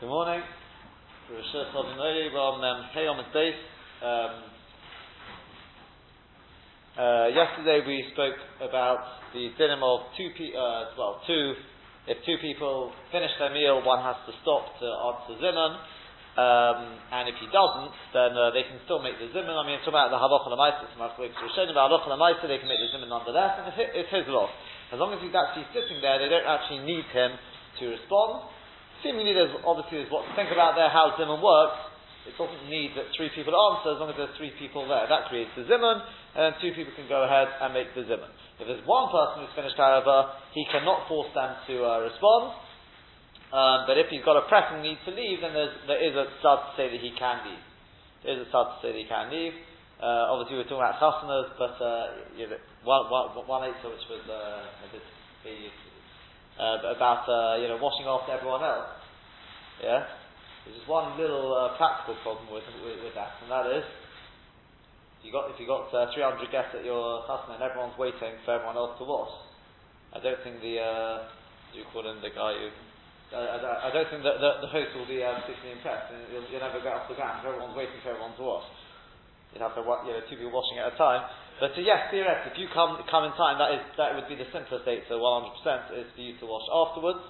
Good morning. Uh, yesterday we spoke about the dinim of two pe- uh, well, two, if two people finish their meal, one has to stop to answer zimun, um, and if he doesn't, then uh, they can still make the zimun. I mean, talking about the halach l'maisa, it's about halach l'maisa, they can make the zimun nonetheless, and it's, it's his loss. As long as he's actually sitting there, they don't actually need him to respond. Seemingly, there's obviously there's what to think about there, how zimun works. It doesn't need that three people answer as long as there's three people there. That creates the zimun, and then two people can go ahead and make the zimun. If there's one person who's finished, however, he cannot force them to uh, respond. Um, but if he's got a pressing need to leave, then there is a stud to say that he can leave. There is a stud to say that he can leave. Uh, obviously, we're talking about chasanas, but uh, you know, one, one, one answer which was uh, uh, about uh, you know washing off everyone else. Yeah, there's just one little uh, practical problem with, with, with, that, and that is you got if you got uh, 300 guests at your chasna and everyone's waiting for everyone else to wash. I don't think the uh, you call him the guy who. I, I, I don't think that the, the, host will be uh, particularly impressed. You'll, you'll, never get off the ground everyone's waiting for everyone to wash. You'd have to, you know, two people washing at a time. But uh, yes, theoretically, if you come come in time, that is that would be the simplest date. So 100% is for you to wash afterwards.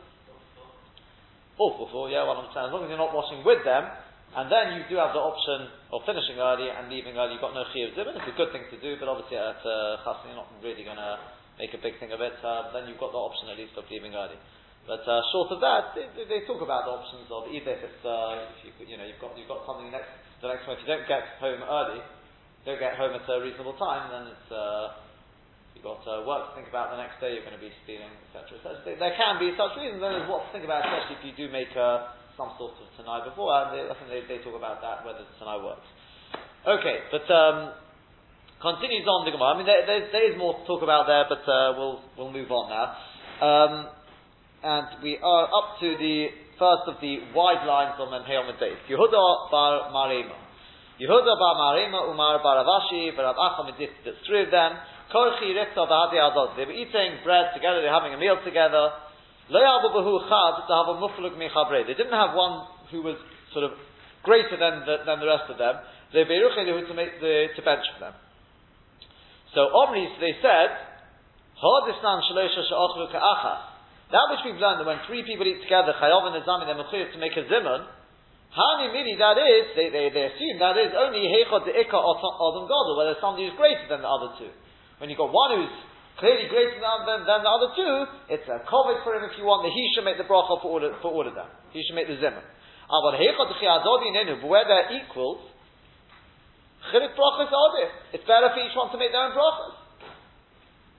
Or before, yeah, 100%. As long as you're not washing with them, and then you do have the option of finishing early and leaving early. You've got no chiyuv zimun. It's a good thing to do, but obviously at uh, you're not really going to make a big thing of it. Uh, then you've got the option at least of leaving early. But uh, short of that, they, they, talk about the options of either if it's uh, if you you know you've got you've got something next the next one. If you don't get home early, don't get home at a reasonable time, then it's uh, you've got uh, work to think about the next day, you're going to be stealing, etc. So there can be such reasons, and there's what to think about, especially if you do make uh, some sort of Tanai before, and they, I think they, they, talk about that, whether the Tanai works. Okay, but um, continues on the Gemara. I mean, there, there, there is more to talk about there, but uh, we'll, we'll move on now. Um, and we are up to the first of the wide lines on Menhei Days. Yehuda bar Marema. Yehuda bar Marema, Umar bar Avashi, Rav Acham, the three of them. Korchi Rikta Vahadi Adot. They were eating bread together, they were having a meal together. Lo Yabu Chad to have a Mufluk Michabre. They didn't have one who was sort of greater than the, than the rest of them. They were to make the to bench for them. So Omri, they said, Hodisnan Shalosha Sha'ochlu Ka'achas. That which we've learned that when three people eat together, Chayov and Azami, they're to make a zimun. Hani mili, that is, they, they, they assume that is only Heichot the Ikka Odom Godel, where there's somebody who's greater than the other two. When you've got one who's clearly greater than, than, the other two, it's a kavod for him if you want, that he should make the bracha for all of, for all of them. He should make the zimmer. Ah, but where they're equals, it's better for each one to make their own brachas.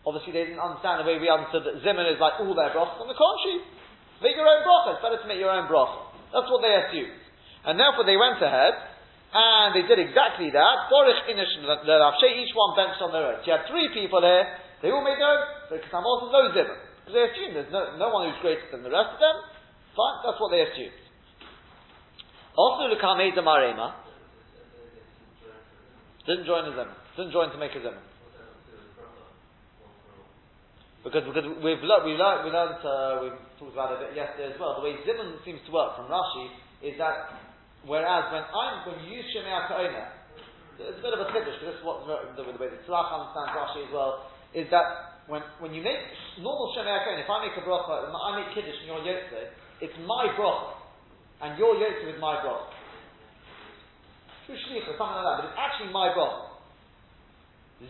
Obviously, they didn't understand the way we understood that Zimun is like all their brachas. On the contrary, make your own bracha. It's better to make your own bracha. That's what they assumed. And therefore, they went ahead and they did exactly that. Dorich inish each one benched on their own. So you had three people here, they all made their own, so Kasamos no zimmer. Because they assumed there's no, no one who's greater than the rest of them. Fine, that's what they assumed. Also, Lukamei Marema didn't join the zimmer. Didn't join to make a zimmer. Because, because we've learned, we learned, we learned uh, we talked about it a bit yesterday as well. The way Zimun seems to work from Rashi is that Whereas when I'm when you use Shemei it's a bit of a chiddush, because this is what the, the, the way the Tzlach understands Rashi as well, is that when, when you make normal Shemei if I make a bracha, I make Kiddush and you're Yotze, it's my bracha, and your Yotze is my bracha. Through Shlich or something like that, but it's actually my bracha.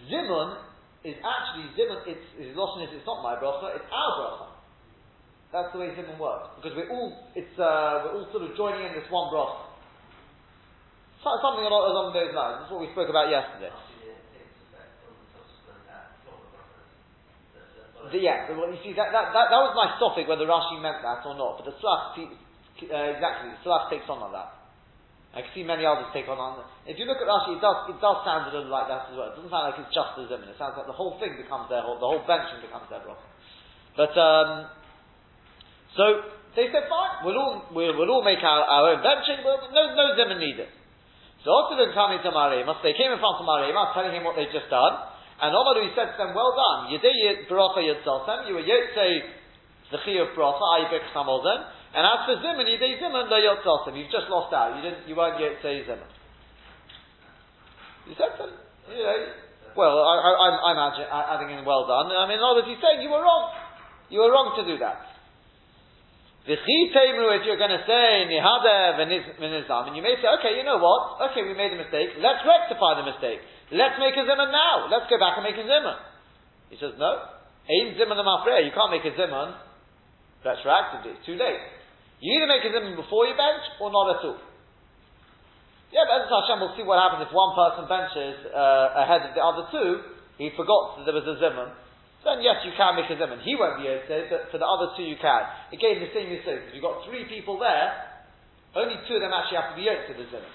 Zimun is actually Zimun, it's, Lashon it's not my bracha, it's our bracha. That's the way Zimun works. Because we're all, it's, uh, we're all sort of joining in this one bracha. Something along, those lines. That's what we spoke about yesterday. The, yeah, well, you see, that, that, that, that was my topic whether Rashi meant that or not, but the Tzlach, uh, exactly, the takes on like that. I can see many others take on on. If you look at Rashi, it does, it does sound a little like that as well. It doesn't sound like it's just the Zimin. It sounds like the whole thing becomes their whole, the whole benching becomes their bracha. But, um, so, they said, fine, we'll all, we'll, we'll all make our, our own benching, but no, no Zimin needed. So after them coming to Marimas, they came in front of Marimas, telling him what they've just done. And Omaru said to them, well done. Yedei Barocha Yitzaltem, you were Yotzei the chi of bracha, ayi bik samolzim. And as for zimun, yidei zimun, lo yotzosim. You've just lost out. You didn't, you weren't say zimun. You said that, you know, well, I, I'm adding in well done. I mean, in other words, he's saying you were wrong. You were wrong to do that. V'chi temru, if you're going to say nihadev v'nizam, and you may say, okay, you know what? Okay, we made a mistake. Let's rectify the mistake. Let's make a zimun now. Let's go back and make a zimun. He says, no. Ein zimun You can't make a zimun retroactively. It's too late. You either make a zimun before you bench or not at all. Yeah, but Hashem will see what happens if one person benches uh, ahead of the other two. He forgot that there was a zimun. Then yes, you can make a zimun. He won't be to, but for the other two you can. Again, the same mistake. If you've got three people there, only two of them actually have to be to the zimun.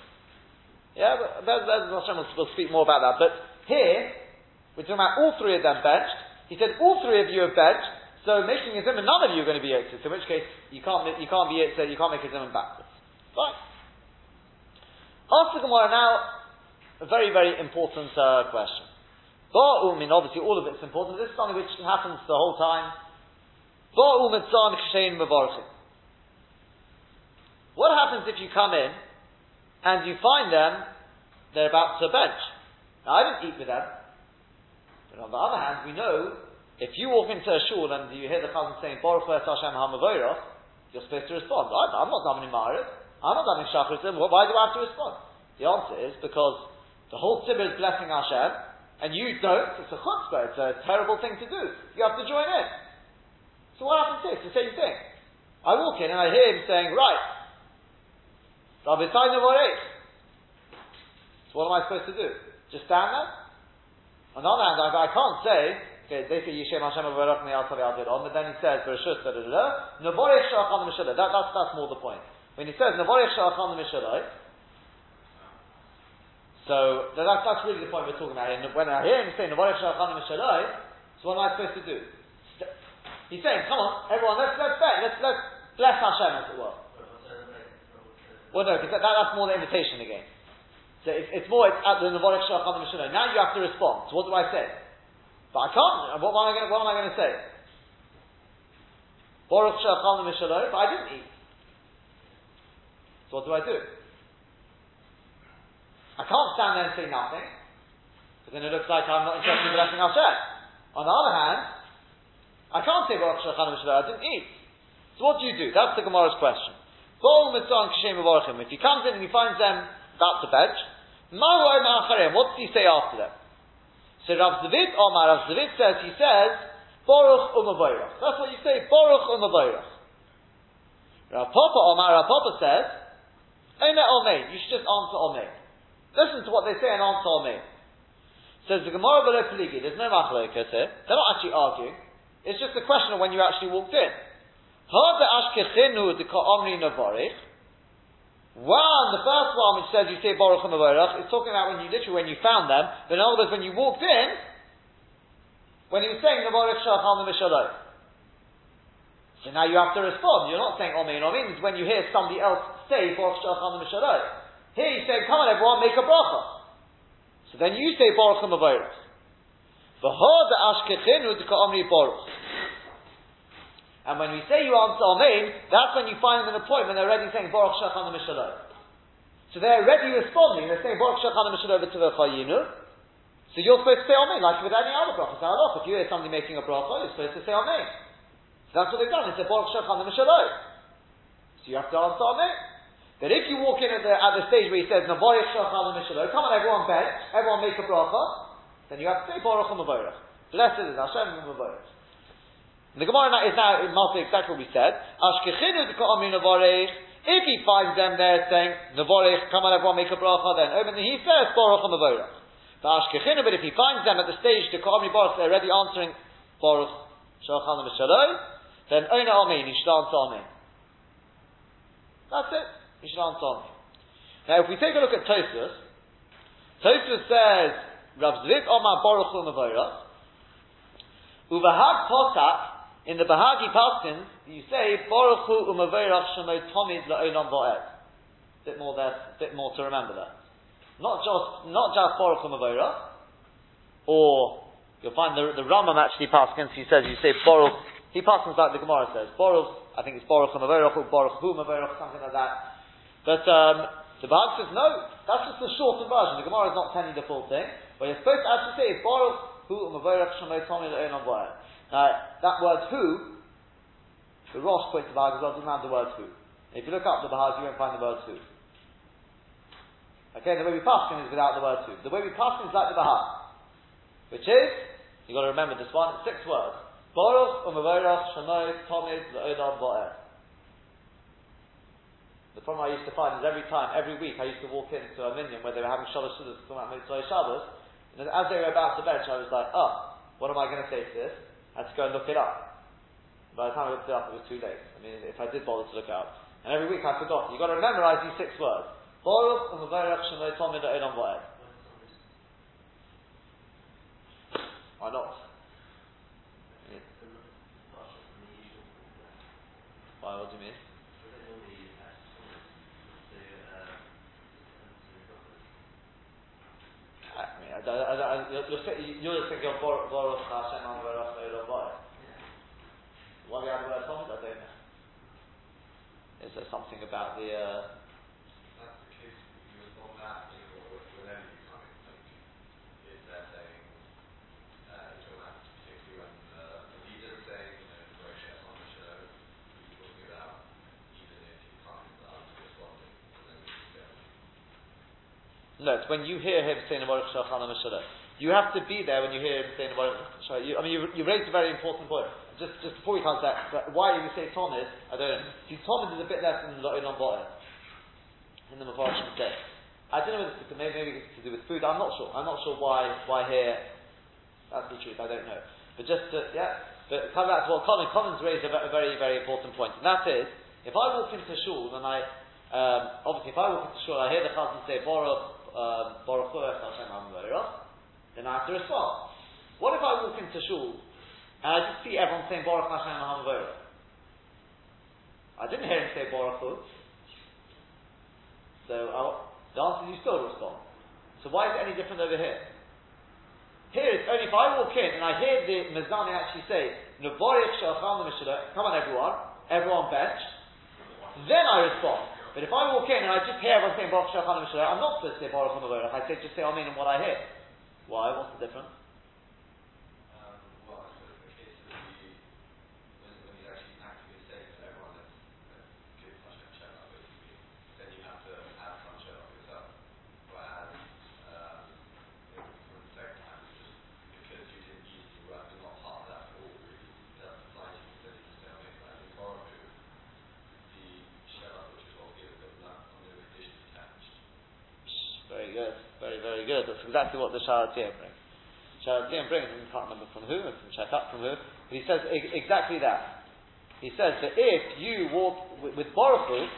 Yeah, but Hashem will, will speak more about that. But here, we're talking about all three of them benched. He said all three of you have benched, so making a zimun, none of you are going to be yoked. So in which case, you can't, you can't be so you can't make a zimun backwards. Fine. Ask the Gemara now a very, very important uh, question. Mean, obviously all of it's important. This is something which happens the whole time. What happens if you come in and you find them, they're about to bench. Now, I didn't eat with them. But on the other hand, we know, if you walk into a shul and you hear the cousin saying, Baruch Hashem HaMavoirach, you're supposed to respond. I, am not davening Ma'ariv. I'm not davening Shachar Why do I have to respond? The answer is because the whole tzibur is blessing Hashem, and you don't. It's a chutzpah. It's a terrible thing to do. You have to join in. So what happens here? It's the same thing. I walk in and I hear him saying, right, so what am I supposed to do? Just stand there? On the other hand, I, I can't say, okay, they say Yishem Hashem Avarach Me Altavi Al but then he says, Bereshus, da da Navorech Sha'achan Mishalai. That, that's, that's more the point. When he says, Navorech Sha'achan Mishalai, so that's, that's really the point we're talking about here. When I hear him say, Navorech Sha'achan Mishalai, so what am I supposed to do? He's saying, come on, everyone, let's, let's bet, let's, let's bless Hashem, as it were. Well, no, because that, that's more the invitation again. So it's, it's more, it's at the Navorik Shacham Now you have to respond. So what do I say? But I can't. What, am, I going, what am I going to say? Baruch Shacham Mishalom, but I didn't eat. So what do I do? I can't stand there and say nothing, because then it looks like I'm not interested in blessing Hashem. On the other hand, I can't say Mishalom, I didn't eat. So what do you do? That's the Gemara's question. If he comes in and he finds them about to bench, what does he say after them? So Rav Zvid Omar, Rav Zvid says, he says, Baruch umavoyrach. That's what you say, Baruch umavoyrach. Rav Papa Omar, Rav Papa says, Ene Omein, you should just answer Omein. Listen to what they say and answer Omein. Says the Gemara below Peligi, there's no machlokas here. They're not actually arguing. It's just a question of when you actually walked in. One, the first one which says you say Baruch HaMavorach, is talking about when you literally when you found them, but in other words when you walked in, when he was saying Baruch Shachal Mishalom. So now you have to respond. You're not saying Omein Omein, it's when you hear somebody else say Baruch Shachal Mishalom. Here he's saying, come on everyone, make a bracha. So then you say Baruch HaMavorach. V'hod Ashkechinu Omri Baruch. And when we say you answer Amen, that's when you find them in the point when they're already saying Baruch Shachan Mishalot. So they're already responding, they're saying Baruch Shachan the Chayinu. So you're supposed to say Amen, like with any other bracha. If you hear somebody making a bracha, you're supposed to say Amen. So that's what they've done, they said Baruch Shachan Mishalot. So you have to answer Amen. But if you walk in at the, at the stage where he says Baruch Shachan Mishalot, come on everyone beg, everyone make a bracha, then you have to say Baruch Mavorach. Blessed is Hashem Mavorach. The Gemara is now in Malta exactly what we said. Ashkechinu If he finds them there saying Navorech, come on everyone make a bracha, then oh, open he says Baruch Mavorach. But if he finds them at the stage to Ka'amri Baruch, they're already answering Baruch Shachan Mishaloi, then Ona Amen, he should answer. That's it. Answer Amen. Now if we take a look at Tosfos, Tosfos says Rav Zvik Omar Baruch Mavorach, Uvahag Potak in the Bahagi Paskins, you say, Baruch Hu Umaverach Shemot Tomid La'olam Va'ed. Bit more there, a bit more to remember there. Not just, not just Baruch Umaverach, or you'll find the, the actually Paskins, he says, you say Baruch he passes like the Gemara says. Baruch, I think it's Baruch Mavarach or Baruch Hu Mavarach, something like that. But um, the Bahag says, no, that's just the shorter version. The Gemara is not telling you the full thing. What you're supposed to actually say is Baruch Hu Mavarach Shemay Tomi Le'enon Now, that word Hu, the Rosh points to Bahag as well, doesn't have the word Hu. If you look up the Bahag, you won't find the word Hu. Okay, the way we pass is without the word Hu. The way we pass is like the Bahag, which is, you've got to remember this one, six words. Baruch u'mavorach shanoi tomid le'odam va'er. The problem I used to find is every time, every week, I used to walk into a minion where they were having Shabbos Shabbos talking about Mitzvah Shabbos, and as they were about to bench, I was like, oh, what am I going to say to this? I had to go and look it up. By the time I looked it up, it was too late. I mean, if I did bother to look it up. And every week I forgot. You've got to memorize these six words. Baruch u'mavorach shanoi tomid le'odam va'er. Why not? Why? What do you mean? You're, you're, thinking of Baruch Hashem Elobai. Why have? I don't know. Is there something about the? Uh, That's the case. You respond that with, with any kind of thing. Is they're saying, uh, you're particularly when uh, the leader is saying, you know, very chef on the show. No, it's when you hear him saying Baruch Shachana Mashallah. You have to be there when you hear him saying Baruch Shachana. I mean, you, you raised a very important point. Just, just before we come to that, why you say Thomas, I don't know. See, Thomas is a bit less than Lo'ilon Bo'er. In the Mavarish say. I don't know whether it's maybe, maybe it's to do with food. I'm not sure. I'm not sure why why here. That's the truth. I don't know. But just to, yeah. But come back to what Colin Collins raised a, a very very important point, and that is if I walk into shul and I um, obviously if I walk into shul I hear the chazan say um, Baruch Hashem then I have to respond. What if I walk into shul and I just see everyone saying Baruch Hashem Hamavera? I didn't hear him say Baruch. So uh, I'll, the answer is you still respond. So why is it any different over here? Here only if I walk in and I hear the Mizani actually say, Come on everyone, everyone bench, then I respond. But if I walk in and I just hear everyone saying Baruch Shachan I'm not supposed to say Baruch Hamarach. I say just say Amen in what I hear. Why? What's the difference? Exactly what the Sharatiyah brings. Sharatiyah brings, I can't remember from who, I can check up from who, but he says e- exactly that. He says that if you walk with, with Baruch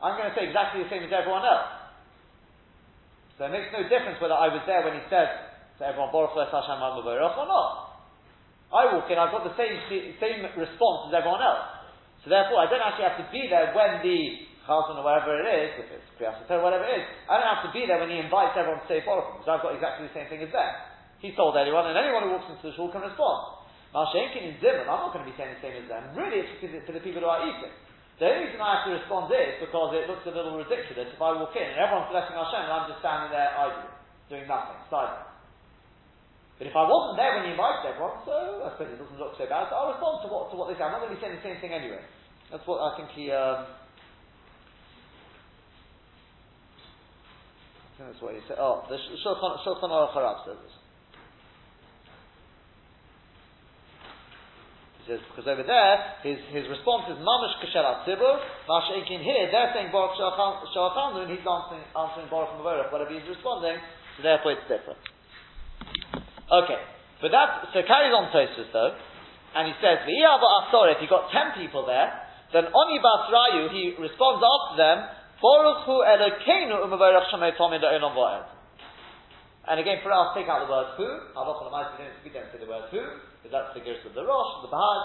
I'm going to say exactly the same as everyone else. So it makes no difference whether I was there when he said to everyone, Baruch Hashem or not. I walk in, I've got the same, same response as everyone else. So therefore, I don't actually have to be there when the Chazan or whatever it is, if it's Kriyas or whatever it is, I don't have to be there when he invites everyone to say Baruch because I've got exactly the same thing as them. He's told anyone, and anyone who walks into the shul can respond. Mashenkin in Zimran, I'm not going to be saying the same as them. Really, it's because it's for the people who are eating. The only reason I have to respond is because it looks a little ridiculous if I walk in and everyone's blessing Hashem and I'm just standing there idly, doing nothing, silent. But if I wasn't there when he invites everyone, so I suppose it doesn't look so bad, so I'll respond to what, to what they say. I'm not going to be saying the same thing anyway. That's what I think he, um, that's what he said. Oh, the Shulchan, Shulchan Aruch Harav says this. He says, because over there, his, his response is Mamash Kasher Tzibur, Masha'inkin here, they're saying Baruch Shachanu, and he's answering, answering Baruch Mavorach, whatever he's responding, so therefore it's different. Okay, but that, so carries on Tosfos though, and he says, V'iyava Asor, if you've got ten people there, then Oni Basrayu, he responds after them, Baruch hu Elokeinu ha'olam va'ed. And again, for us, take out the word who. Halacha we don't say the word who, because that's the gears of the Rosh, the Bahag.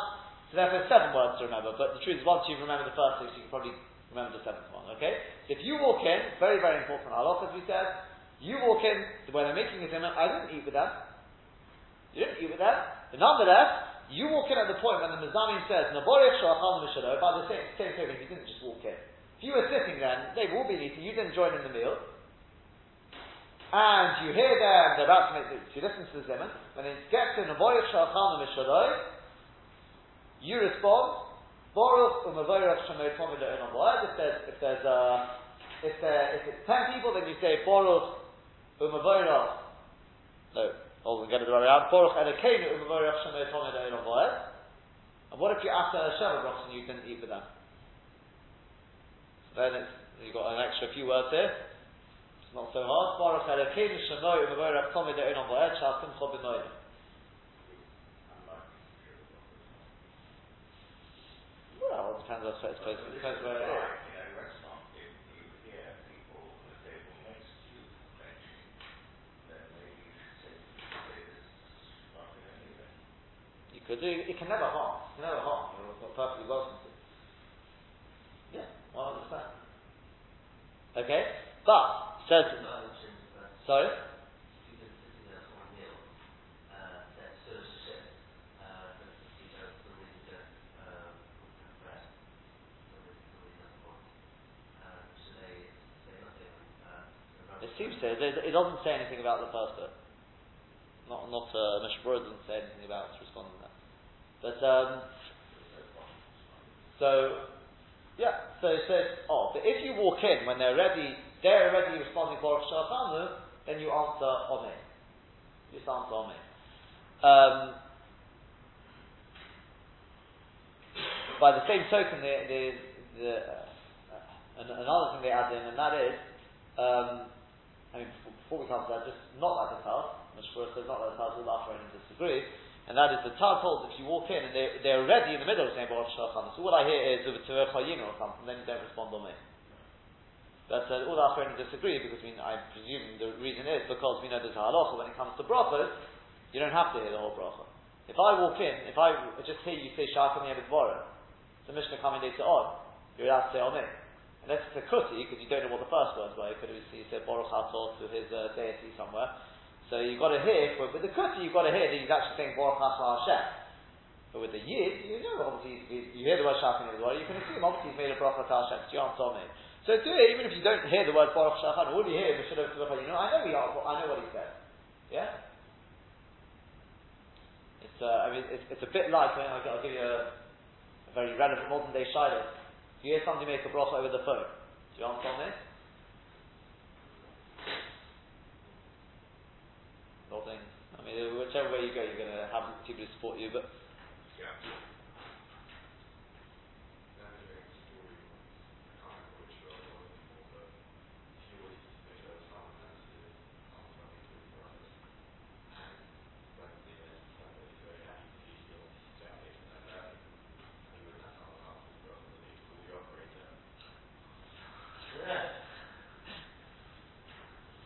So therefore, seven words to remember. But the truth is, once you remember the first six, you can probably remember the seventh one. Okay? So if you walk in, very, very important halacha, as we said, you walk in, when they're making a dinner, I didn't eat with them. You didn't eat with them. But nonetheless, You walk in at the point when the Mizamin says, Naborich Shulchan Mishalo, by the same, same token, you didn't just walk in. If you were sitting there, they will be eating, you didn't join in the meal, and you hear them, they're about to make the, if you listen to the Zimun, when it gets to Naborich Shulchan Mishalo, you respond, Baruch Umavorach Shemay Tomid If there's, if there's, uh, if there, if it's ten people, then you say Baruch Umavorach, no, Hold on, get it the right around. Baruch Elokeinu u'mevorach shemei tomed e'elam voed. And what if you after Sheva brachas and you didn't eat with them? Then it's, you've got an extra few words here. It's not so hard. Baruch b'noyim. Well, it depends, I it depends where it is. Because it, it, can never harm. It can never harm. You're perfectly welcome to. Understand. Okay? But, says. Sorry? It seems to. It doesn't say anything about the first bit. Not, not uh, Mishmur doesn't say anything about responding to that. But um, so yeah, so it says, oh, but if you walk in when they're ready, they're already responding Baruch Shachanu, then you answer Amen. You just answer Amen. Um, by the same token, the, the, the uh, another thing they add in, and that is, um, I mean, before we come to that, just not like the Taz, Mishpur says not like the Taz, all the Afrain disagree, and that is the Taz holds if you walk in and they're, they're already in the middle of saying Baruch Shulchan. So what I hear is of a or something, then you don't respond on me. But uh, all the Achronim disagree because I mean I presume the reason is because we know there's a halacha when it comes to brachas, you don't have to hear the whole bracha. If I walk in, if I just hear you say Shacham Yevit Dvorim, the Mishnah coming later on, you're allowed to say Amen. Unless it's a kuti, because you don't know what the first words were. You could have said Baruch Hator to his uh, deity somewhere. So you've got to hear, but with the kuti, you've got to hear that he's actually saying Baruch Hashem. But with the Yid, you know, obviously, you hear the word Shachim in the word, you can assume, obviously, he's made a Baruch Hashem, it's Yom Tomei. So do it, even if you don't hear the word Baruch Shachan, all you hear is Mishnah you know, I know, are, I know what he said. Yeah? It's, uh, I mean, it's, it's a bit like, I mean, I'll, I'll give you a, a, very relevant modern day shiloh. If you hear somebody make a bracha over the phone, do you understand this? Nothing. I mean, whichever way you go, you're going to have people who support you, but. Yeah.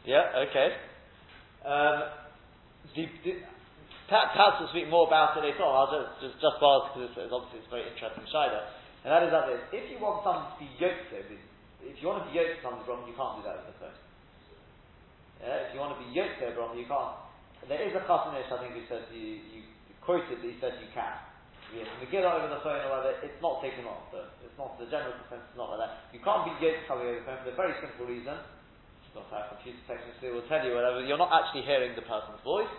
Yeah, okay. Um, the, the, perhaps we'll speak more about it later on. I'll just, just, just because it's, it's, obviously it's very interesting shida. And that is that this. If you want someone to be yoked if you want to be yoked to someone's wrong, you can't do that over the phone. Yeah, if you want to be yoked to wrong, you can't. There is a chasanish, I think, who says you, you quoted that he says you can. Yes, Megillah over the phone or whatever, it's not taken off. So it's not the general consensus is not like that. You can't be yoked to over the phone for a very simple reason not our computer technicians will tell you whatever, you're not actually hearing the person's voice.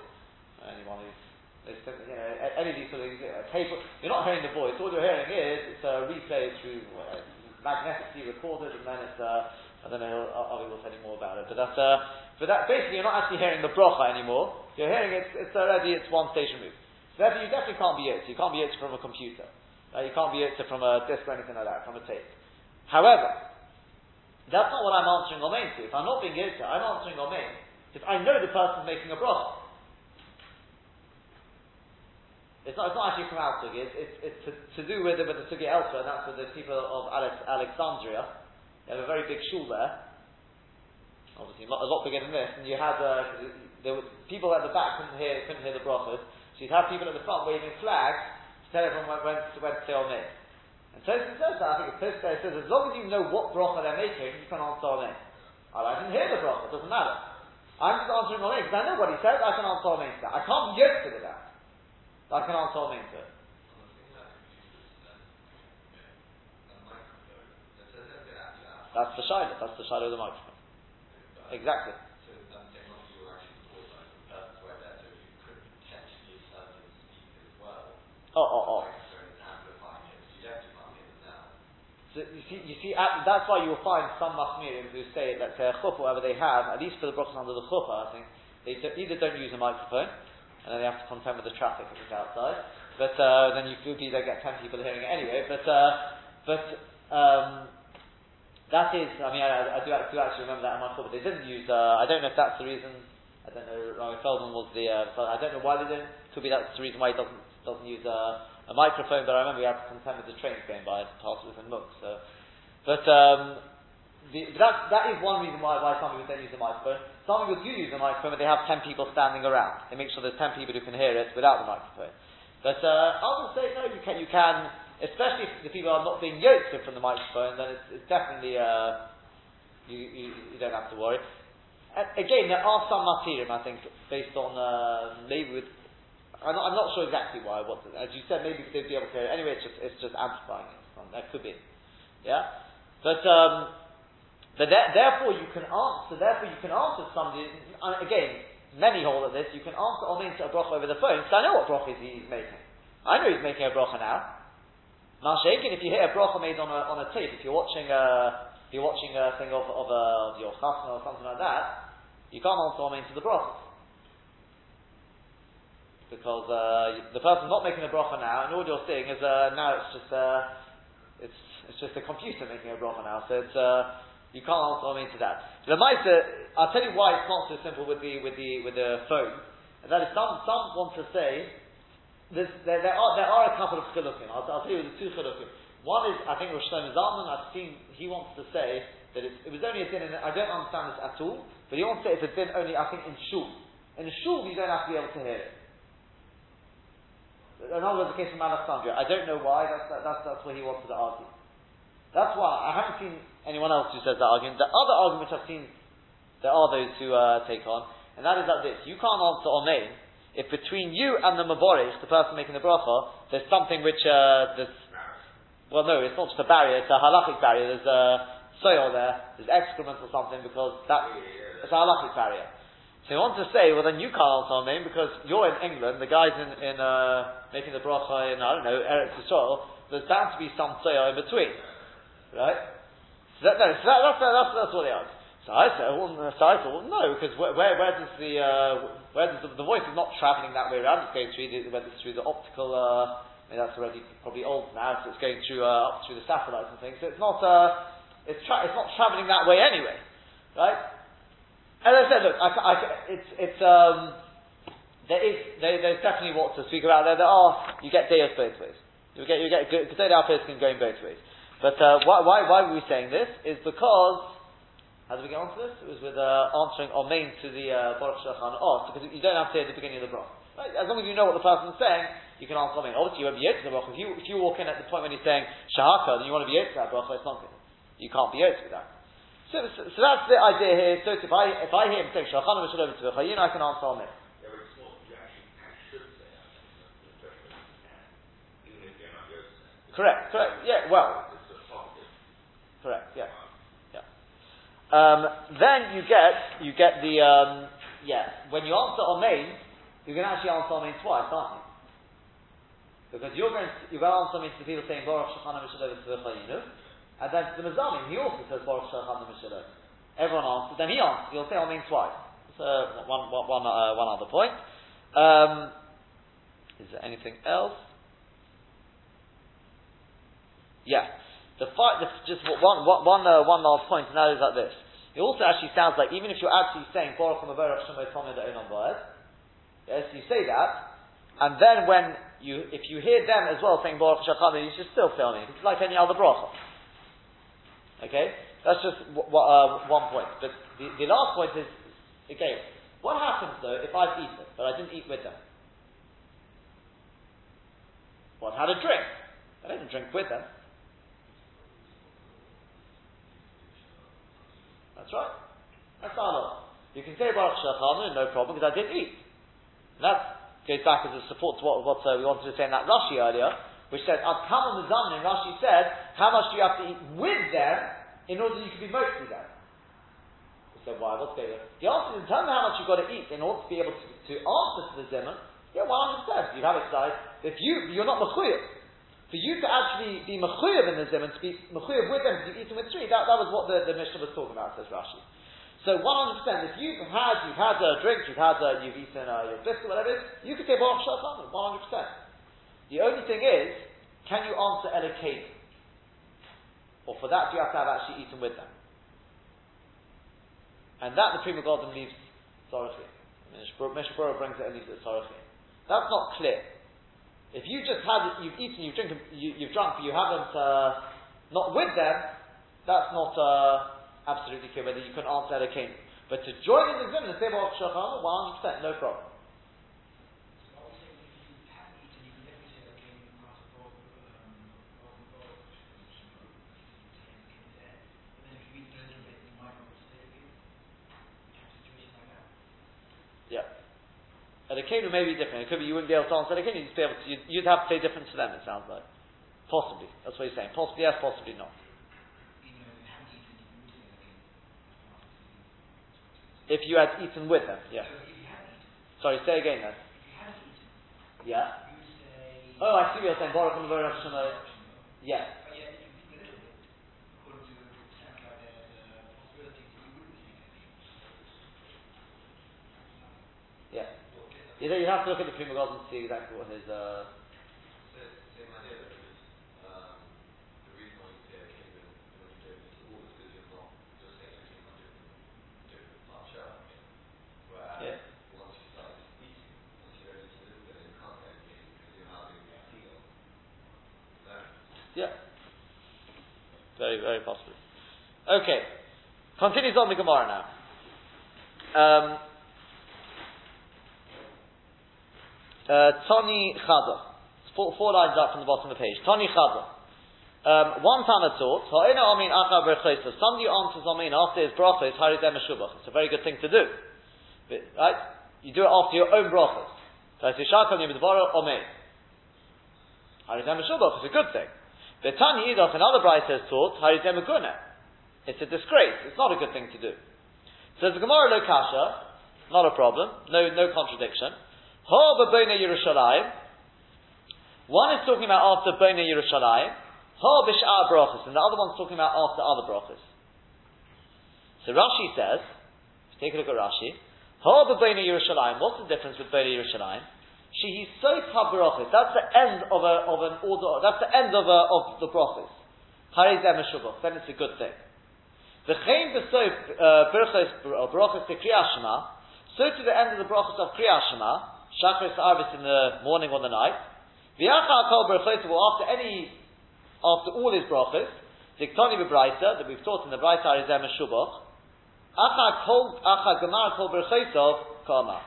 Anyone who's you know, any of these sort of things, tape, you're not hearing the voice. All you're hearing is it's a replay through uh, magnetically recorded, and then it's uh, I don't know. Avi will tell you more about it, but that's uh, but that basically you're not actually hearing the brocha anymore. You're hearing it. It's already it's one station move. So therefore, you definitely can't be it. You can't be it from a computer. Uh, you can't be it from a disc or anything like that, from a tape. However, that's not what I'm answering Amen to. If I'm not being Yotze, I'm answering Amen. If I know the person's making a bracha. It's not, it's not actually from our sugi, it's, it's, it's to, to, do with, with the sugi elsewhere, and that's with the people of Alex, Alexandria. They have a very big shul there. Obviously, a lot bigger than this. And you had, uh, there were people at the back couldn't hear, couldn't hear the brachas. So you'd have people at the front waving flags to tell everyone when, when, when to say Amen. Tosis says that. I think it's Tosis says as long as you know what bracha they're making, you can answer on it. I didn't hear the bracha. It doesn't matter. I'm just answering on it because I know what he says. I can answer on it. I can't get to that. I can answer on it. That's the shiloh. That's the shiloh of the microphone. Exactly. Oh, oh, oh. You see, you see, at, that's why you will find some machmirim who say, let's say a chuppah, whatever they have, at least for the brachas under the chuppah, I think, they do, either don't use a microphone, and then they have to contend with the traffic if it's outside, but uh, then you could either get ten people hearing it anyway. But uh, but um, that is, I mean, I, I do, I do actually remember that in my chuppah. They didn't use. Uh, I don't know if that's the reason. I don't know. Rabbi Feldman was the. Uh, I don't know why they didn't. Could be that's the reason why he doesn't doesn't use a, a microphone. But I remember we had to contend with the trains going by past with and look. So, but um, the, that that is one reason why why some people don't use a microphone. Some people do use a microphone, but they have ten people standing around. They make sure there's ten people who can hear it without the microphone. But uh, others say no, you can you can, especially if the people are not being yoked from the microphone, then it's, it's definitely. Uh, you, you, you don't have to worry. Again, there are some material, I think, based on uh, maybe with. I'm not, I'm not sure exactly why. What as you said, maybe they'd be able to. Anyway, it's just it's just amplifying it. That could be, yeah. But um, but there, therefore you can answer. Therefore you can answer somebody. Uh, again, many hold at this. You can answer Amen to a bracha over the phone. So I know what bracha he's making. I know he's making a bracha now. Now, if you hear a bracha made on a on a tape, if you're watching a if you're watching a thing of, of, a, of your chasna or something like that, you can't answer amen to the bracha. Because uh, the person's not making a bracha now, and all you're seeing is uh, now it's just uh, it's it's just a computer making a bracha now. So it's uh, you can't answer amen to that. The Maisa, I'll tell you why it's not so simple with the with the with the phone. And that is some some want to say there, there, are there are a couple of chilukim. I'll, I'll tell you the two chilukim. One is I think Rosh Zalman. I've seen he wants to say that it was only a din. and I don't understand this at all, but he wants to say it's a din only. I think in shul. In shul you don't have to be able to hear it. Another was the case of Alexandria. I don't know why. That's, that, that's, that's where he wanted to argue. That's why I haven't seen anyone else who says that argument. The other argument I've seen, there are those who uh, take on, and that is like this: you can't answer Omein if between you and the Maborish, the person making the bracha, there's something which uh, there's well, no, it's not just a barrier; it's a halachic barrier. There's a soil there, there's excrement or something because that it's a halachic barrier. So you want to say, well then you can't answer Amen because you're in England, the guy's in, in uh, making the bracha in, I don't know, Eretz Yisrael, there's bound to be some soil in between. Right? So that, no, so that, that's, that's, that's what they are. So I said, well, so I thought, well, no, because where, where, where does the, uh, where does the, the, voice is not travelling that way around, it's going through the, whether it's through the optical, uh, I mean, that's already probably old now, so it's going through, uh, up through the satellites and things, so it's not, uh, it's, tra- it's not travelling that way anyway. Right? As I said, look, I, I, it's, it's, um, there is, there, there's definitely what to speak about there. There are, you get deos both ways. You get, you get, Gedolei Alpes can go in both ways. But, uh, why, why, why were we saying this? Is because, how did we get onto this? It was with, uh, answering Amen to the, uh, Baruch Shachan Os, because you don't have to say at the beginning of the Baruch. Right? As long as you know what the person's saying, you can answer Amen. Obviously, you won't be yoked to the Baruch. If you, if you walk in at the point when he's saying Shahaka, then you want to be yoked to that Baruch, it's not good. You can't be yoked with that. So, so, so, that's the idea here. So if I if I hear him saying Shachan Shalom to Chayin, I can answer on it. Correct, correct. Yeah, well. Correct. Yeah, yeah. Um, then you get you get the um, yeah. When you answer Amen, you can actually answer Amen twice, aren't you? Because you're going to, you're going to answer Amen to the people saying Baruch Shachan Shalom to Chayinu. And then to the Mazalim, he also says Baruch Shalom Mishalom. Everyone answers, then he answers, You'll say Amen twice. So, one, one, one, uh, one other point. Um, is there anything else? Yeah. The fight, the, just one, one, uh, one last point, and that is like this. It also actually sounds like, even if you're actually saying Baruch Baruch Shemot Tomid yes, you say that, and then when you, if you hear them as well saying Baruch Shacham, you should still say Amen. It's like any other bracha. Okay? That's just w- w- uh, one point. But the, the last point is, again, what happens though if I've eaten, but I didn't eat with them? I had a drink. I didn't drink with them. That's right. That's Allah. You can say Baruch Shachanu, no problem, because I didn't eat. And that goes back as a support to what, what uh, we wanted to say in that Rashi earlier, which said, Adkama Mizamin, Rashi said, how much do you have to eat with them in order you could be mostly then. We said, why? What's going on? The answer is terms of how much you've got to eat in order to be able to, to answer to the Zimun, yeah, 100%. You have it size. If you, you're not Mechuyah. For you to actually be Mechuyah in the Zimun, to be Mechuyah with them, to be eaten with three, that, that was what the, the Mishnah was talking about, says Rashi. So 100%, if you've had, you've had a drink, you've had a, you've eaten a, your biscuit, whatever it is, you could say Baruch Shacham, 100%. The only thing is, can you answer Elokein? Or for that, do you have to have actually eaten with them? And that the Pri Megadim leaves Sorochin. Mishbura brings it and leaves it Sorochin. That's not clear. If you just had, you've eaten, you've drinking, you, have drunk, but you haven't, uh, not with them, that's not uh, absolutely clear whether you can answer that king. But to join in the Zim and say Shachar, 100%, no problem. At a kenu may be different. It could be you wouldn't be able to answer a you'd, be able to, you'd, you'd have to say different to them, it sounds like. Possibly. That's what he's saying. Possibly yes, possibly not. If you had eaten with them, yeah. Sorry, say again then. Yeah. Oh, I see what you're saying. Baruch Yeah. You know, you have to look at the Pri Megadim to see exactly what his. Uh. Yeah. Very, very possible. Okay. Continues on the Gemara now. Um, Uh, Tani Chada. Four, four, lines up from the bottom of the page. Tony Chada. Um, one I taught, somebody answers Amin after his brachos, Haridem It's a very good thing to do. But, right? You do it after your own Amin. Haridem It's a good thing. But Tani Idof, another bright says taught, Haridem It's a disgrace. It's not a good thing to do. So the Gemara Lokasha, not a problem, no, no contradiction. Ha b'bona Yerushalayim. One is talking about after Bona Yerushalayim. Ha b'sh'ar brachas, and the other one's talking about after other brachas. So Rashi says, take a look at Rashi. Ha b'bona Yerushalayim. What's the difference with Bona Yerushalayim? She so brachas. That's the end of a of an order. That's the end of a, of the brachas. Harizem Then it's a good thing. The chaim b'sof uh, brachas to Kriyashma. So to the end of the brachas of Kriyashma. Shachris Arvis in the morning or the night. V'yacha kol after any, after all his brachos, Diktoni b'braita, that we've taught in the braita is Emes Shubach, Acha kol, acha gemar kol berchosov kama.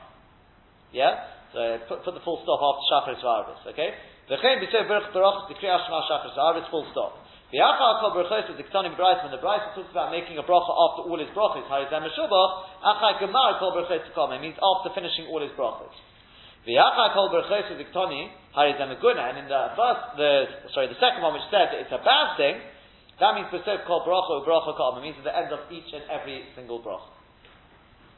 Yeah? So put, put the full stop after Shachris Arvis, okay? V'chein b'seh berach berachos dikri ashma Shachris Arvis, full stop. V'yacha kol berchosov diktoni b'braita, when the braita talks about making a bracha after all his brachos, Emes Shubach, acha gemar kol berchosov kama, means after finishing all his brachos. And in the first, the sorry, the second one which said it's a bad thing, that means besok kol bracha bracha. It means at the end of each and every single bracha.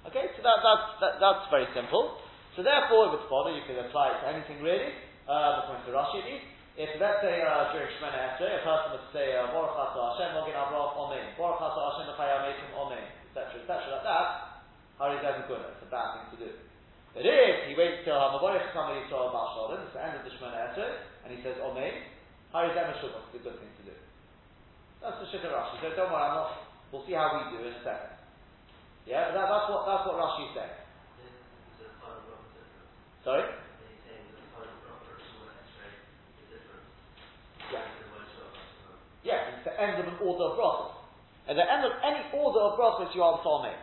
Okay, so that, that's that, that's very simple. So therefore, it's follow, you can apply it to anything really. Uh, according to Rashi. If let's say uh, during Shemana Esrei, a person would say uh, Baruch Ata Hashem Mogin Avraham Omen, Baruch Ata Hashem Mechayametim Omen, etc., etc., like that, Harizem It's a bad thing to do. But if he waits till Hamavorech somebody saw Baal it's the end of the Shemona Esrei, and he says oh, Omein, Harizem Shubach, it's a good thing to do. That's the Shikha Rashi. So don't worry, I'm not, we'll see how we do in a second. Yeah, but that, that's what that's what Rashi said. Sorry? Yeah. It's the end of an order of brachas. At the end of any order of brachas, you answer Amen.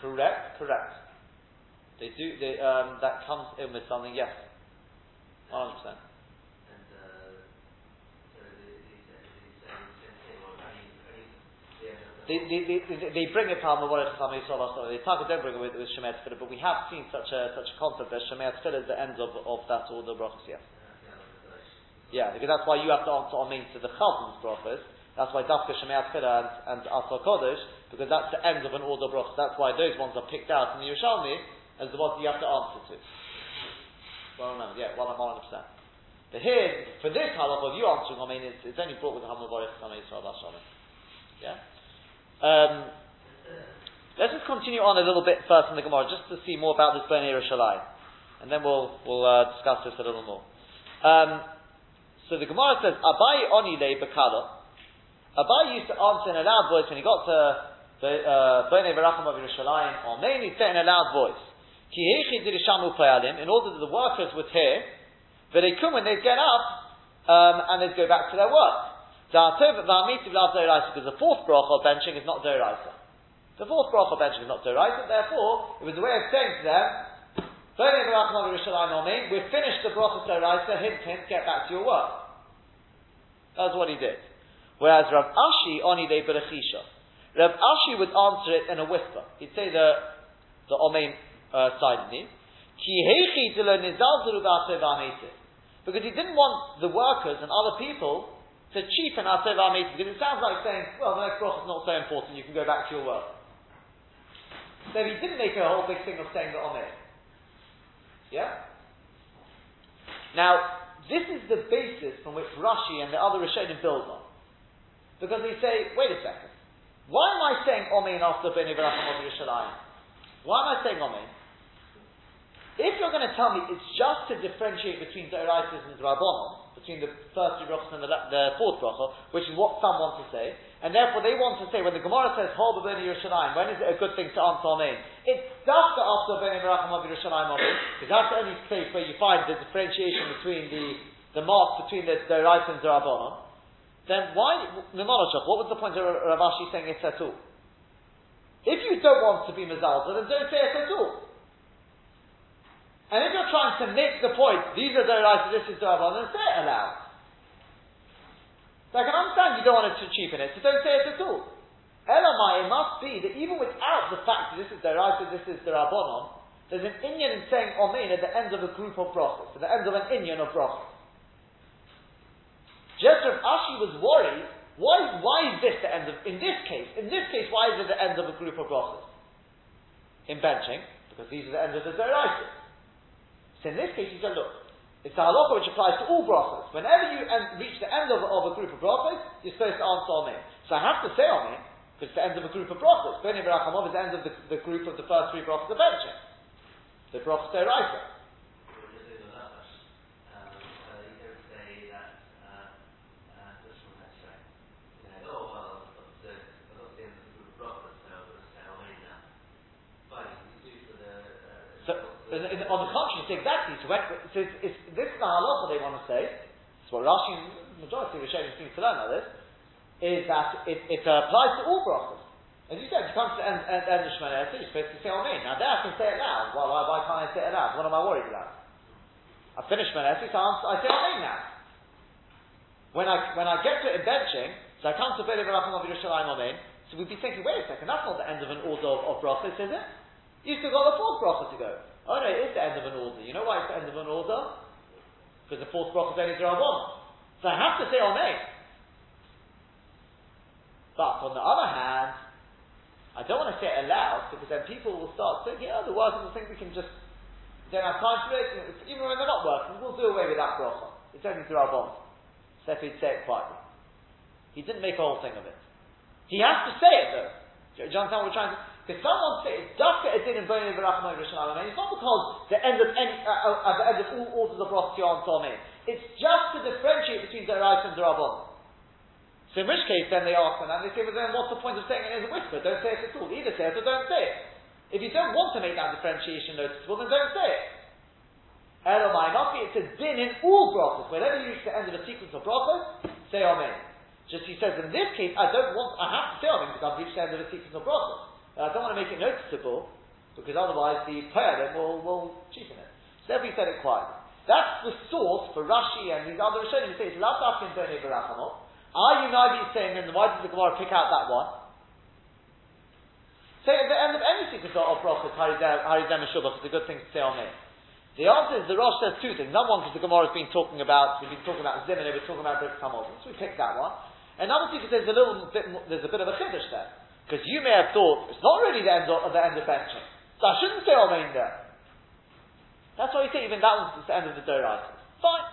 Correct, correct. They do. They, um, that comes in with something. Yes, one hundred percent. They, they, they, they bring it Palma Warech Sami Solas. They talk don't bring it with, with Shemet Tefillah, but we have seen such a such a concept that Shemet Tefillah is the end of, of that order of brachas. Yes. Yeah, because that's why you have to answer Amen to the Chazan's brachas. That's why Dafka Shemei Tefillah and, and Kodesh, because that's the end of an order brachas. That's why those ones are picked out in the Yerushalmi as the ones you have to answer to. Well remember, yeah, 100%. But here, for this halacha of you answering Amen, it's, it's only brought with the Hamavarich Samei Yisrael. Yeah? Um, let's just continue on a little bit first in the Gemara, just to see more about this Bnei Yerushalayim. And then we'll, we'll uh, discuss this a little more. Um, so the Gemara says, Abai oni le bekala. Abai used to answer in a loud voice when he got to uh, Bnei Berachim of Yerushalayim, or mainly say in a loud voice, in order that the workers would hear, but they come when they get up, um, and they'd go back to their work. Because the fourth bracha of benching is not Doraisa. The fourth bracha of benching is not Doraisa, therefore, it was a way of saying to them, we've finished the bracha Doraisa, hint, hint, get back to your work. That's what he did. Whereas Rav Ashi, oni de berechisha. Rav Ashi would answer it in a whisper. He'd say the, the Omein uh, side of me. Because he didn't want the workers and other people to cheapen our meeting, because it sounds like saying, well, the next bracha is not so important, you can go back to your work. So he didn't make a whole big thing of saying the Omer. Yeah? Now, this is the basis from which Rashi and the other Rishonim build on. Because they say, wait a second, why am I saying Omein after Beni Beracham of Yerushalayim? Why am I saying Omein? If you're going to tell me it's just to differentiate between Doraisas and the Rabbanon, between the first brachas and the, the fourth bracha, which is what some want to say, and therefore they want to say when the Gemara says Hol b'beni Yerushalayim, when is it a good thing to answer Amen? It's dafka after b'nei Merachim of Yerushalayim Amen, because that's the only place where you find the differentiation between the the mark between the the right and the Rabbanon. Then why Mimonashach? What was the point of Rav Ashi saying it at all? If you don't want to be Mizalza, then don't say it at all. And if you're trying to make the point, these are the rights, this is the Rabban, then say it aloud. So I can understand you don't want it to cheapen it, so don't say it at all. Elamai, it must be that even without the fact that this is the right, this is the Rabbanon, there's an Inyan in saying Omein at the end of a group of brachas, at the end of an Inyan of brachas. Just as Ashi was worried, why, why is this the end of, in this case, in this case, why is it the end of a group of brachas? In benching, because these are the ends of the Zeraitis. So in this case, he said, look, it's a halacha which applies to all brachas. Whenever you end, reach the end of, of, a group of brachas, you're supposed to answer on Amen. So I have to say on Amen, because it's the end of a group of brachas. Beni Barachamov is the end of the, the, group of the first three brachas of benching. The brachas Deraisa. On the contrary, it's exactly. When, so it's, it's, this is the halacha they want to say. It's what Rashi, majority of the Rishonim seem to learn about this, is that it, it applies to all brachas. As you said, you come to end, end, of Shemana you're supposed to say Amen. Now there I can say it loud. Well, why, why can't I say it loud? What am I worried about? I finished Shemana so I say Amen now. When I, when I get to it in benching, so I come to Beli Barachim of Yerushalayim Amen, so we'd be thinking, wait a second, that's not the end of an order of, of is it? You still got the fourth bracha to go. Oh no, it is the end of an order. You know why it's the end of an order? Because the fourth block is only Drabon. So I have to say Amen. But on the other hand, I don't want to say it aloud because then people will start thinking, oh, the workers will think we can just don't have time for it. Even when they're not working, we'll do away with that bracha. It's only Drabon. So if he'd say it quietly. He didn't make a whole thing of it. He has to say it though. Do you understand what we're trying to if someone says Dafka Edin and Boni Berachman Rishon it's not because the end of any uh, uh, the end of all orders of prophecy on Tomei. It's just to differentiate between Derais and Derabon. So in which case then they ask them and they say, well then what's the point of saying it as a whisper? Don't say it at all. Either say it or don't say it. If you don't want to make that differentiation noticeable, then don't say it. Elamai, not it's a din in all brachas. Whenever you reach the end of a sequence of brachas, say Amen. Just he says, in this case, I don't want, I have to say Amen because I've reached the end of a sequence of brachas. I don't want to make it noticeable because otherwise the Payalim will, will cheapen it. So we said it quietly. That's the source for Rashi and these other Rishonim say it's Lav in Bnei Barachamot. Are you Navi saying then why did the Gemara pick out that one? Say at the end of any sequence of brachas, Haridem and Shubach, it's a good thing to say on me. The answer is the Rosh says two things. Number one, because the Gemara has been talking about, we've been talking about Zim and we're talking about Brit so we picked that one. And number two, because there's a little bit, there's a bit of a chiddush there. Because you may have thought it's not really the end of the end of benching, so I shouldn't say Amen there. That's why you say even that one's the end of the Doraita. Fine.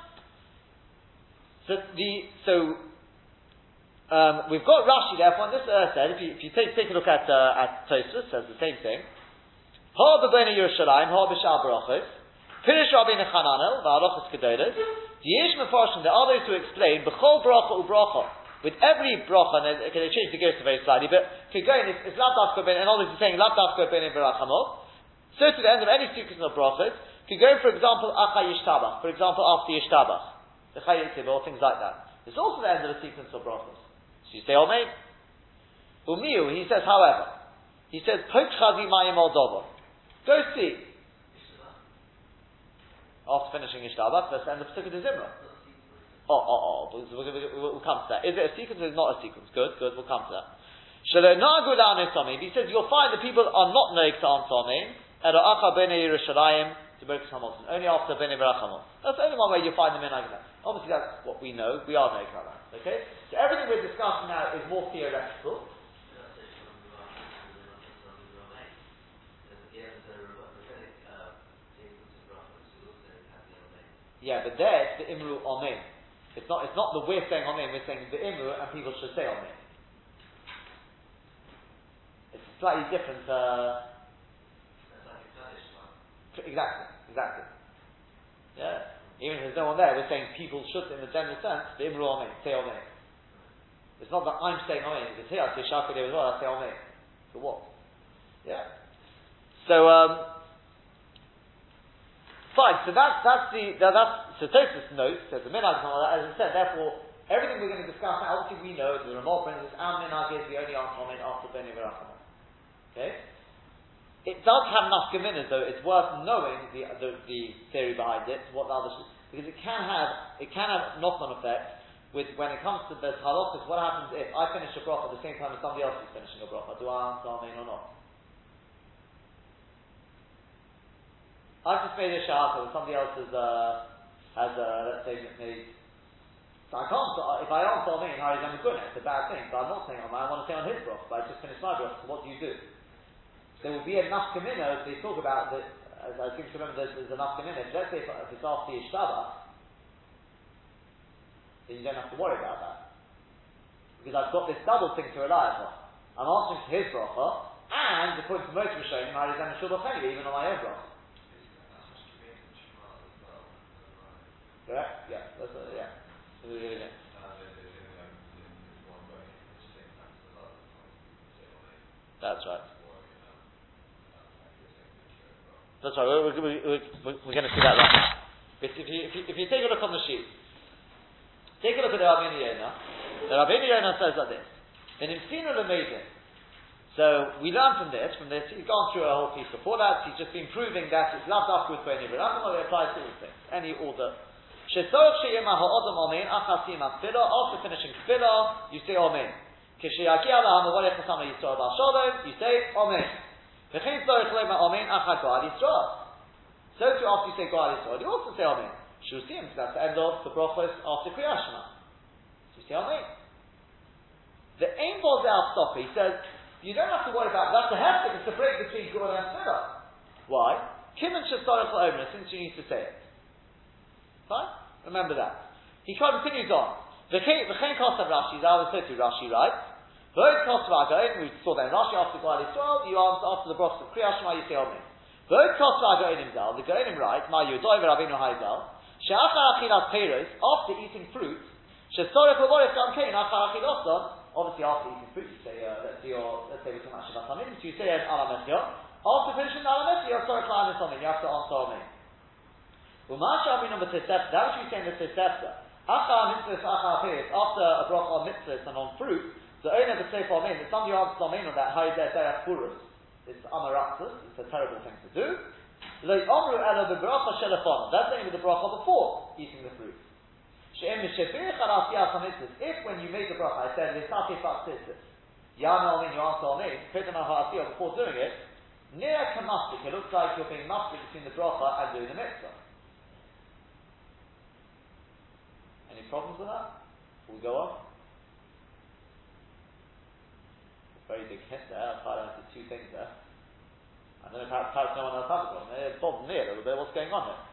So the so um, we've got Rashi there. What this uh, said, if you, if you take, take a look at uh, at Tosfos, says the same thing. Ha b'bnei Yerushalayim, ha b'shal barachos. Pirish Rabbeinu Chananel, v'arachos kedolos. Yesh mefarshim, there are those who explain, b'chol bracha u'bracha. With every bracha, and okay, they change the gears very slightly, but if you're going, it's, it's lav and all this is saying lav dafka ben barachamot. So to the end of any sequence of brachas, if go, for example, acha yishtabach, for example, after yishtabach, the chayitzib, or things like that. It's also the end of a sequence of brachas. So you say oh, Amen. Umiu, he says, however, he says, Pok chazi mayim al Go see. After finishing Ishtabach, let's end the Pesukah de Zimra. Oh, oh, oh, we'll, we'll, come to that. Is it a sequence or is it not a sequence? Good, good, we'll come to that. He says you'll find the people are not noig to answer Hamilton. Only after b'nei Berachamot. That's the only one way you find them in like that. Obviously that's what we know. We are noig like that. Okay? So everything we're discussing now is more theoretical. Yeah, but there the Imru Amen. It's not, it's not that we're saying Amen, we're saying the Imru and people should say Amen. It's a slightly different. Uh, exactly, exactly. Yeah. Even if there's no one there, we're saying people should, in the general sense, the Imru Amen, say Amen. It's not that I'm saying Amen, because here I say Shaka as well, I say Amen. For what? Yeah. So, um, Fine, so that's, that's the, that's, so Tosfos notes, says the minhag, as I said, therefore, everything we're going to discuss obviously we know, the Ramah brings us, our minhag is the only it after Beni Verachama. Okay? It does have nafkaminas though, it's worth knowing the, the, the, theory behind it, what the other, because it can have, it can have knock-on effect with, when it comes to the halachas, what happens if I finish a bracha at the same time as somebody else is finishing a bracha? Do I answer Amen or not? I've just made a shahata that somebody else has, uh, has uh, let's say, made. So I can't, if I answer on me and Harry Zamaguna, it's a bad thing, but I'm not saying on my, I want to say on his broth, but I just finished my broth, so what do you do? There will be enough kamina, as they talk about, that, as I seem to remember there's, there's enough kamina, let's say if, if it's after Yishtaba, then you don't have to worry about that. Because I've got this double thing to rely upon. I'm answering to his bracha, and according to most Rishonim, Harry Zamaguna even on my own bracha. Correct? Yeah. That's uh, yeah. That's right. That's right. We're, we're, we're, going to see that right. But if you, if you, if you take a look on the sheet, take a look at the Rabbeinu Yonah. The Rabbeinu Yonah says like this: "In Infina Lemedin." So we learn from this. From this, he's gone through a whole piece before that. He's just been proving that it's loved afterwards by any It applies to all things, any order After finishing tefillah, you say. Kishayaki ala ha'mavolech chasama yisrael bal shalom, you say omein. V'chein tzorach lema omein achad go'al yisrael. So too after you say go'al yisrael, you also say omein. Shusim, that's the end of the brachos after Kriyat. So you say omein. The aim was our stopper. He says, you don't have to worry about that. The heftik is the break between Gura and Tefillah. Why? Kimin Shastarach La'omer, since you need to say it. Fine? Remember that. He continues on. The V'chein kosav Rashi, that was said to Rashi, right? V'od kosav again, we saw that in Rashi after Gwal Yisrael, you answer after the brachs of Kriyas Shema, you say Omen. V'od kosav again zal, the Goenim write, Ma Yudoy Rabbeinu Haizal, she'achar achilas peiros, after eating fruit, she'sorech l'vorech gam kein, achar achiloson, obviously after eating fruit, you say, uh, let's, say your, let's say we're talking about Shabbat Hamid, so you say an after finishing the alamesio, sorech la'anis Omen, you have to answer Omen. Umasha number Tosefta, that which we say in the Tosefta. Acha mitzvahs, acha apiris, after a brach on mitzvahs and on fruit, the owner of the Sefer Amen, if somebody answers Amen on that, is there Derech Purus? It's Amaraxus, it's a terrible thing to do. Like Omru Elo Bebracha Shelefon, that's the name of the bracha before eating the fruit. She'em Meshefir Charas Yas If when you make the bracha, I said, Lisati Fatsisis, Yana Amen, answer Amen, Petan before doing it, Nira kamastik, it looks like you're being mastic between the bracha and doing the mitzvah. Any problems with that? We'll go on. Very big hint there. I've highlighted two things there. Know if perhaps, perhaps no one else has a problem. It's bothered me a little bit. What's going on here?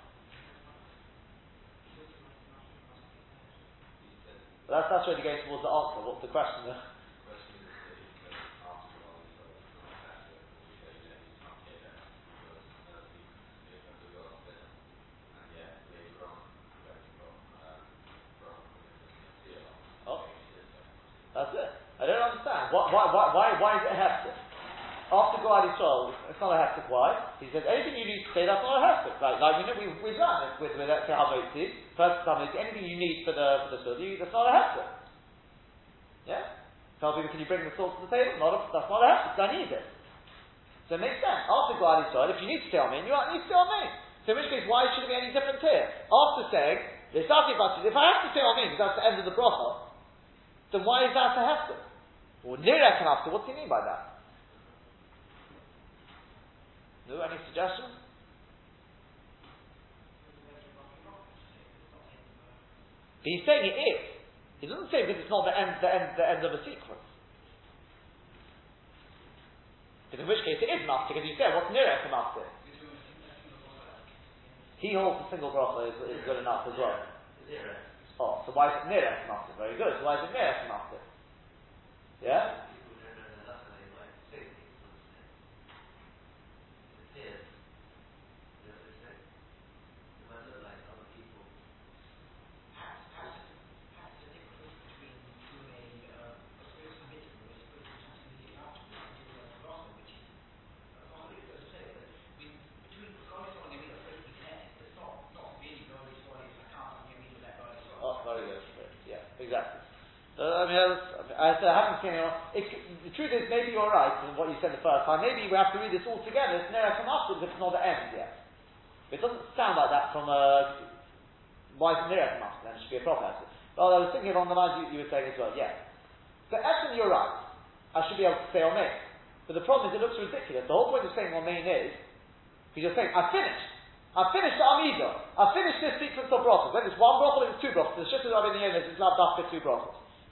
But that's, that's really going towards the answer. What's the question there? That's it. I don't understand. Why, why, why, why, is it a hefsek? After Yisrael, it's not a hefsek. Why? He says, anything you need to say, that's not a hefsek. Like, like we know, we, we've done this with, with Hamotzi, first Hamotzi, anything you need for the, for the that's not a hefsek. Yeah? Tell people, can you bring the salt to the table? Not a, that's not a hefsek, I need it. So it makes sense. After Yisrael, if you need to say Amen, you need to say Amen. So in which case, why should it be any different here? After saying, if I have to say Amen, that's the end of the bracha, then why is that a hefsek? Or nirek after, what do you mean by that? No, any suggestions? But he's saying it is. He doesn't say because it's not the end, the end, the end of a sequence. Because in which case it is maftik, as you said, what's nirek maftik? He holds the single bracha is, is good enough as well. Oh, so why is it Nirech Maftir? Very good. So why is it Nirech Maftir? Yeah? I haven't it. The truth is, maybe you're right in what you said the first time. Maybe we have to read this all together. It's Nera Kamashta because it's not the end yet. It doesn't sound like that from a. Why is Nera Kamashta? Then it should be a answer. Well, I was thinking along the lines you, you were saying as well, yeah. So, actually, you're right. I should be able to say Omein. But the problem is, it looks ridiculous. The whole point of saying Omein is, because you're saying, I finished. I finished the Amidah. I finished this sequence of brachas. Whether it's one or it's two brachas. The of the Yom is not after two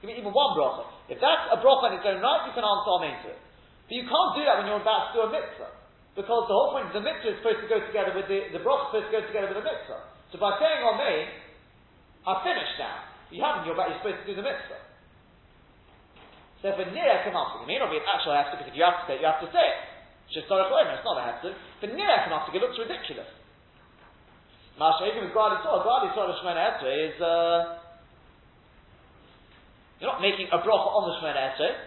Give me even one bracha. If that's a bracha in its own right, you can answer amen to it. But you can't do that when you're about to do a mitzvah. Because the whole point of the mitzvah is supposed to go together with the, the bracha is supposed to go together with the mitzvah. So by saying amen, I've finished now. You haven't, you're, about, you're supposed to do the mitzvah. So a nira kamaftik, it may not be an actual hefsek, because if you have to say it, you have to say it. It's just not a it's not a hefsek. But nira kamaftik, it looks ridiculous. Masha, even with Gadi Torah, Gadi Torah Shemona Esrei is, uh, you're not making a bracha on the Shemona Esrei.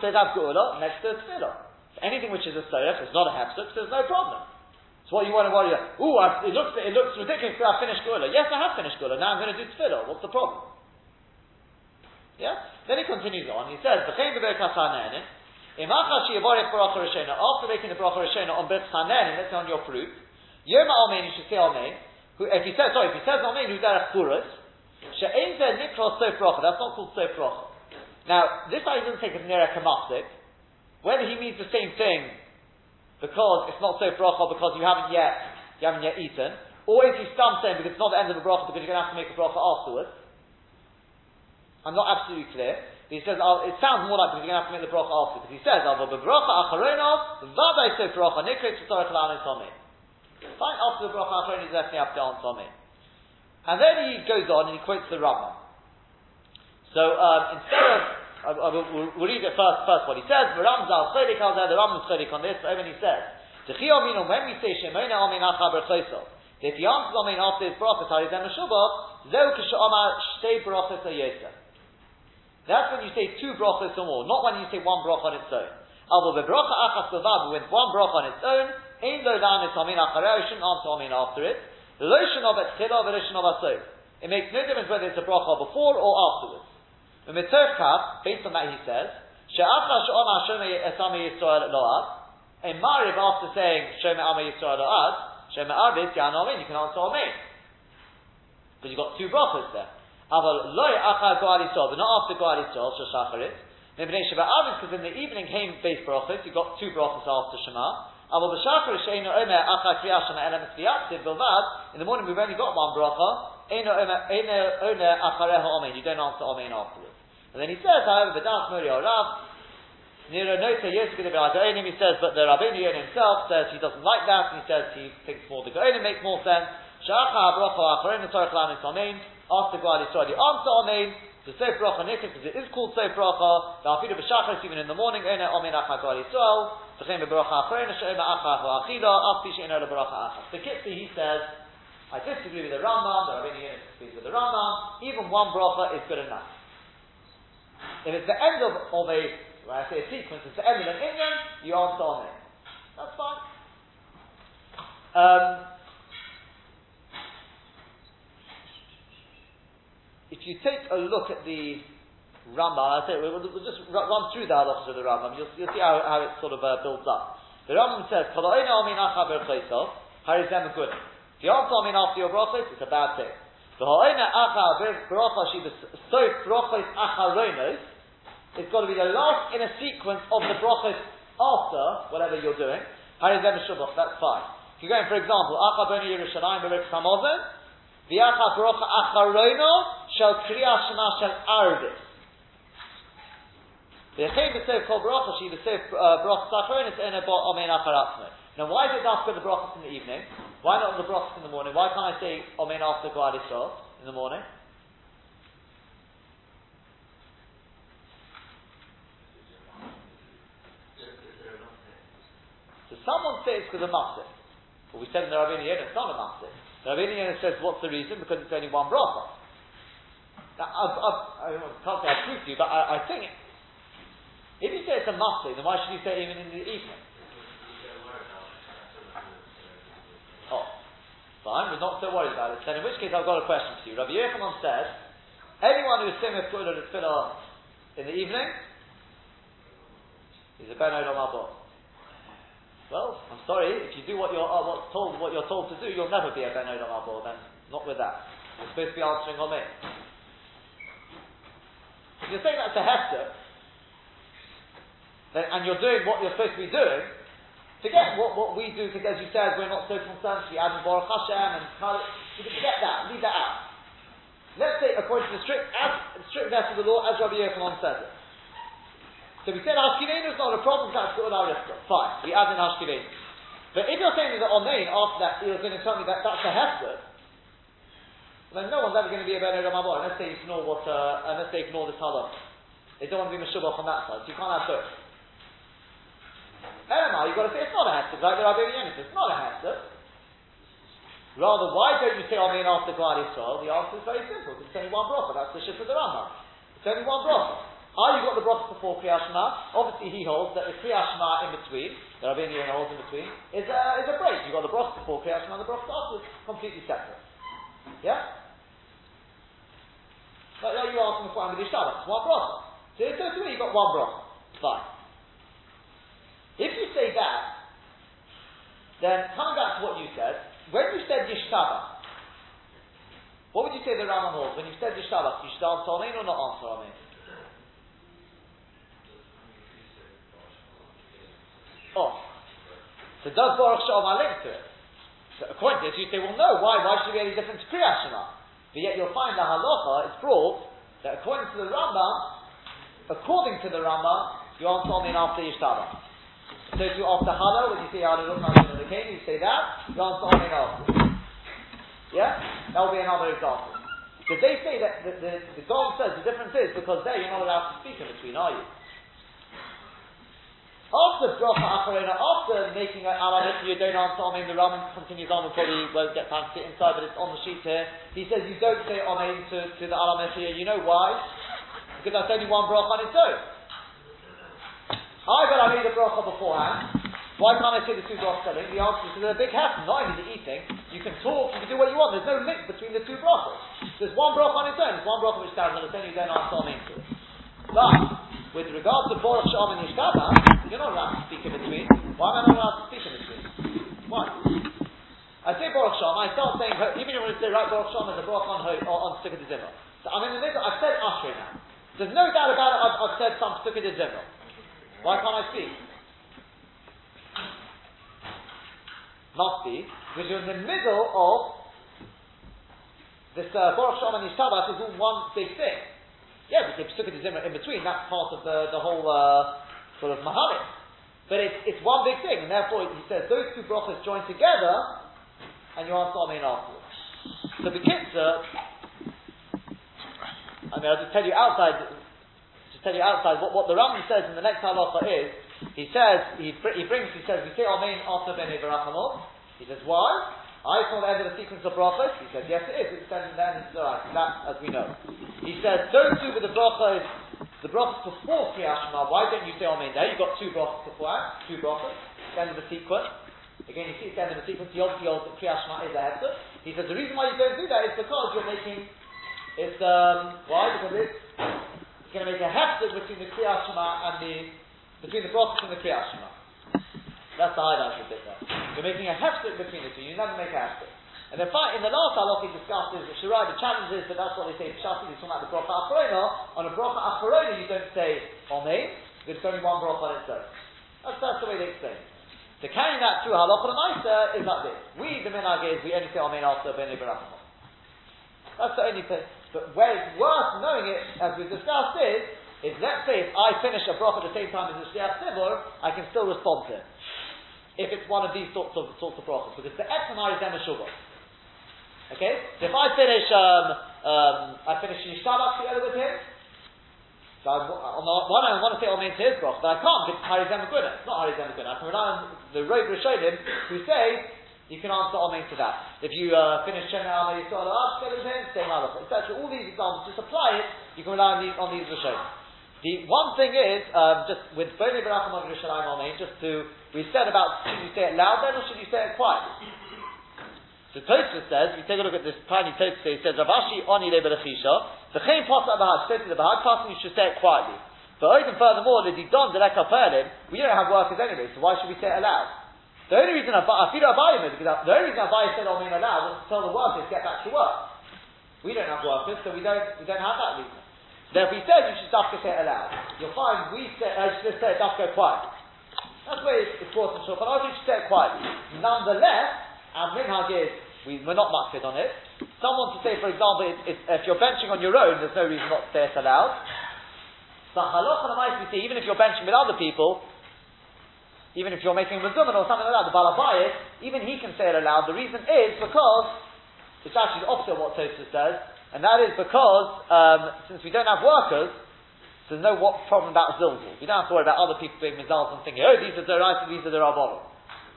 Says Avgula next to Tefillah. Anything which is a soref is not a hefsek, so there's no problem. So what you want to worry about? Ooh, it looks it looks ridiculous that I finished Gula. Yes, I have finished Gula. Now I'm going to do Tefillah. What's the problem? Yeah. Then he continues on. He says, "B'chein b'ber kasanenin." After making the bracha rishona on Hanen, let's say on your fruit, Yom Almein, you should say. Who, if he says, sorry, if he says Almein, who's there Churas, She'ein zeh nikros sof bracha. That's not called sof bracha. Now, this guy doesn't take it near a kamastik. Whether he means the same thing because it's not sof bracha because you haven't yet you haven't yet eaten, or is he stum saying because it's not the end of the bracha because you're going to have to make a bracha afterwards. I'm not absolutely clear. He says, oh, it sounds more like because you're going to have to make the bracha afterwards. Because he says, "Avo bebracha acharonov vaday sof bracha nikret v'torach la'anis Fine, after the bracha acharon, he's definitely have to answer and then he goes on and he quotes the Rambam. So um, instead of, uh, uh, we'll, we'll, read it first, first what he says, the Chodik al the Rambam's Chodik on this, but when he says, when we say Shemona Amin Acha Berchoso, if he answers Amin after his brachas, Harizem Meshubah, Zeu Kishomar Shtei Brachas Yosef. That's when you say two brachas or more, not when you say one bracha on its own. Although the bracha achas with one bracha on its own, ain't lo dan is amin acharei, shouldn't answer amin after it. It makes no difference whether it's a bracha before or afterwards. Based on that, he says. A mariv after saying shome ama yisrael lo'ad, shome arvis yan amen. You can answer amen because you've got two brachas there. Aval loy acha goal yisrael, but not after goal yisrael sheshacharit. Because in the evening came base brachas, you've got two brachas after Shema. In the morning we've only got one bracha. You don't answer omein afterwards. And then he says, however, the He says, but the Rabbeinu himself says he doesn't like that. And he says he thinks more the Goenim makes more sense. After Gwal Yisrael, you answer omein. The Seif Bracha because it is called Seif Bracha, the even in the morning, Ene Omen Acha Gwal Yisrael, The Kitzi, he says, I disagree with the Rambam, the Rabbeinu Yonah disagrees with the Rambam, even one bracha is good enough. If it's the end of, of a, when I say a sequence, it's the end of an Indian, you answer on it. That's fine. Um, if you take a look at the Rambam, I say we'll, we'll just run through the halachas of the Rambam. You'll, you'll see how, how it sort of uh, builds up. The Rambam says. If you answer amin after your brachos, it's a bad thing. The ha'oina acha bracha she soif brachos acharonos. It's got to be the last in a sequence of the brachos after whatever you're doing. Harizem That's fine. If you're going, for example, acha boni Yerushalayim b'rik samozin, V'yacha bracha acharono shel kriya shema shel Now why is it after the brachas in the evening? Why not the brachas in the morning? Why can't I say omen after Yisrael in the morning? So someone says because of Masik. But we said in the Rabbeinu it's not a Masik. Rabbi Yehuda says, what's the reason? Because it's only one bracha. Now, I, I, I can't say I prove to you, but I, I think if you say it's a must then why should you say even in the evening? Oh, fine, we're not so worried about it. Then in which case I've got a question for you. Rabbi Yochanan says, anyone who is saying a tefillah in the evening is a ben olam well, I'm sorry, if you do what you're, uh, what's told, what you're told to do, you'll never be a Ben Odom Abor, then not with that. You're supposed to be answering on me. If you're saying that's a Hester, and you're doing what you're supposed to be doing, forget what, what we do, because as you said, we're not so concerned, we add Baruch Hashem and you can forget that, leave that out. Let's say, according to the strict, as, strict verse of the law, as Rabbi Yochanan says it. So we said Hashkivenu is not a problem, that's good with our Fine, we add in Hashkivenu. But if you're saying that Omein, after that, you're going to tell me that that's a Hesed, then no one's ever going to be a Ben Ramabor unless they ignore what, uh, unless they ignore this halach. They don't want to be Meshubach on that side, so you can't have both. Elamah, you've got to say it's not a Hesed, like the Rabbi Yonis, it's not a Hesed. Rather, why don't you say Omein after Glad Yisrael? The answer is very simple, because it's only one bracha, that's the shift of the Rambam. It's only one bracha. Are you got the brachas before Kriyat? Obviously, he holds that the Kriyat in between, the Rabbi Yehuda holds in between, is a, is a break. You've got the brachas before Kriyat Shema, the brachas after, completely separate. Yeah? Like, like you before, I'm with Shabbat, one bracha. So, so to me, you've got one bracha. Fine. If you say that, then coming back to what you said, when you said Yishtaba, what would you say the Rambam holds? When you said Yishtaba, you should answer Amen or not answer Amen? Oh. So does Baruch She'amar link to it? So according to this, you say, well, no, why? Why should it be any different to Kriyat Shema? But yet you'll find the halacha is brought that according to the Rambam, according to the Rambam, you answer Amen after Yishtaba. So you after Hala, when you say Hallelujah, the king, you say that, you answer Amen after. Yeah? That will be another example. Because they say that the, the, the God says the difference is because there you're not allowed to speak in between, are you? After bracha acharena, after making an alamit, you don't answer amen. The Rambam continues on. We probably won't get time to sit inside, but it's on the sheet here. He says you don't say amen to, to the here. You know why? Because that's only one bracha on its own. I bet I made a bracha beforehand. Why can't I say the two brachas selling? The answer is they're a big hassle. Not only the eating, you can talk, you can do what you want. There's no link between the two brachas. There's one bracha on its own. There's one bracha which stands on its own. You don't answer amen to it. But with regard to Baruch She'amar and Yishtabach, you're not allowed to speak in between. Why am I not allowed to speak in between? Why? I say Baruch She'amar, I start saying, even when you say, right, Baruch She'amar is a Baruch on, her on, on Sukkot. So I'm in the middle, I've said Ashrei now. There's no doubt about it, I've, I've said some Sukkot Zimmer. Why can't I speak? Must be, because you're in the middle of this uh, Baruch She'amar and Yishtabach is all one big thing. Yeah, because Pesukah is in between, that's part of the, the whole uh, sort of Mahalit. But it's, it's one big thing, and therefore he says those two brachas join together, and you answer Amen afterwards. So the Kitzur, I mean, I'll just tell you outside, tell you outside what, what the Rambam says in the next halacha is, he says, he, he brings, he says, we say Amen after Bnei Barachamot. He says, why? I saw the end of the sequence of brachas. He says, yes, it is. It's then then it's alright. That, as we know. He says, don't do with the brachas, the brachas before Kriyat Why don't you say Amen there? You've got two brachas before, two brachas. The end of the sequence. Again, you see it's the end of the sequence. The obviously old Kriyat is a. He says the reason why you don't do that is because you're making it's um why because it's going to make a hefzer between the Kriyat and the between the brachas and the Kriyat that's the highlight of the bit there. You're making a hefsek between the two. You never make a hefsek. And in fact, in the last halach he discussed is the Shirai, the challenge is, but that's what they say in Shasi, he's talking about the bracha acharona. On a bracha acharona you don't say Amen, because it's only one bracha on its own. That's, that's the way they explain it. So carrying that through halacha and is like this. We, the minhag is, we only say oh, Amen after Bnei Barachimah. That's the only thing. But where it's worth knowing it, as we discussed, is, is let's say if I finish a bracha at the same time as the Shliach Tzibur, I can still respond to it. If it's one of these sorts of sorts of brachas, because the etzamar is then a sugar Okay, so if I finish um, um, I finish Yishtabach together with him, so I, on the one hand I want to say Amen to his brach, but I can't because it's Harizem It's not Harizem I can rely on the Rob Rishonim who say you can answer Amen to that. If you uh, finish Shemay Amen Yisrael together with him, say Halach, etc. All these examples, just apply it. You can rely on these on these Rishonim. The one thing is, um, just with Boni Barachim of Yerushalayim Amen, just to, we said about should you say it loud then or should you say it quietly? So Tosfos says, if you take a look at this tiny Tosfos, he says, Ravashi oni le berachisha, the chayin pasuk bahag, says the bahag passing, you should say it quietly. But even furthermore, the didon de lekaperlim, we don't have workers anyway, so why should we say it aloud? The only reason I feel Abayim is because the only reason Abayim said Amen aloud was to tell the workers get back to work. We don't have workers, so we don't we don't have that reason. Therefore, he says you should dafka say it aloud. You'll find we say, uh, should say it dafka quietly. That's where it's, it's brought in short, but I think you should say it quietly. Nonetheless, our minhag is, we, we're not much on it. Someone to say, for example, it, it, if you're benching on your own, there's no reason not to say it aloud. But halacha we see, even if you're benching with other people, even if you're making a or something like that, the balabayit, even he can say it aloud. The reason is because it's actually the opposite of what Tosfos says. And that is because, um, since we don't have workers, there's no what problem about zilzul. We don't have to worry about other people being mizals and thinking, oh, these are the right and these are the rabbanon.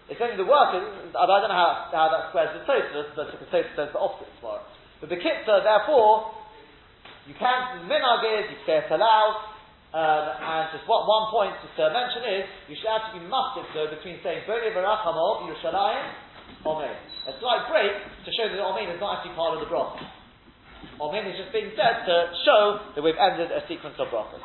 It's only the workers, I don't know how, how that squares with Tosfos, but Tosfos says the opposite it. But the kitzah, therefore, you can, the minhag is, you say it aloud, um, and just what one point to mention is, you should actually be mustard though between saying Boni Barachamo, Yerushalayim, Omein. A slight break to show that Omein is not actually part of the broth. Maybe it's just being said to show that we've ended a sequence of brachas.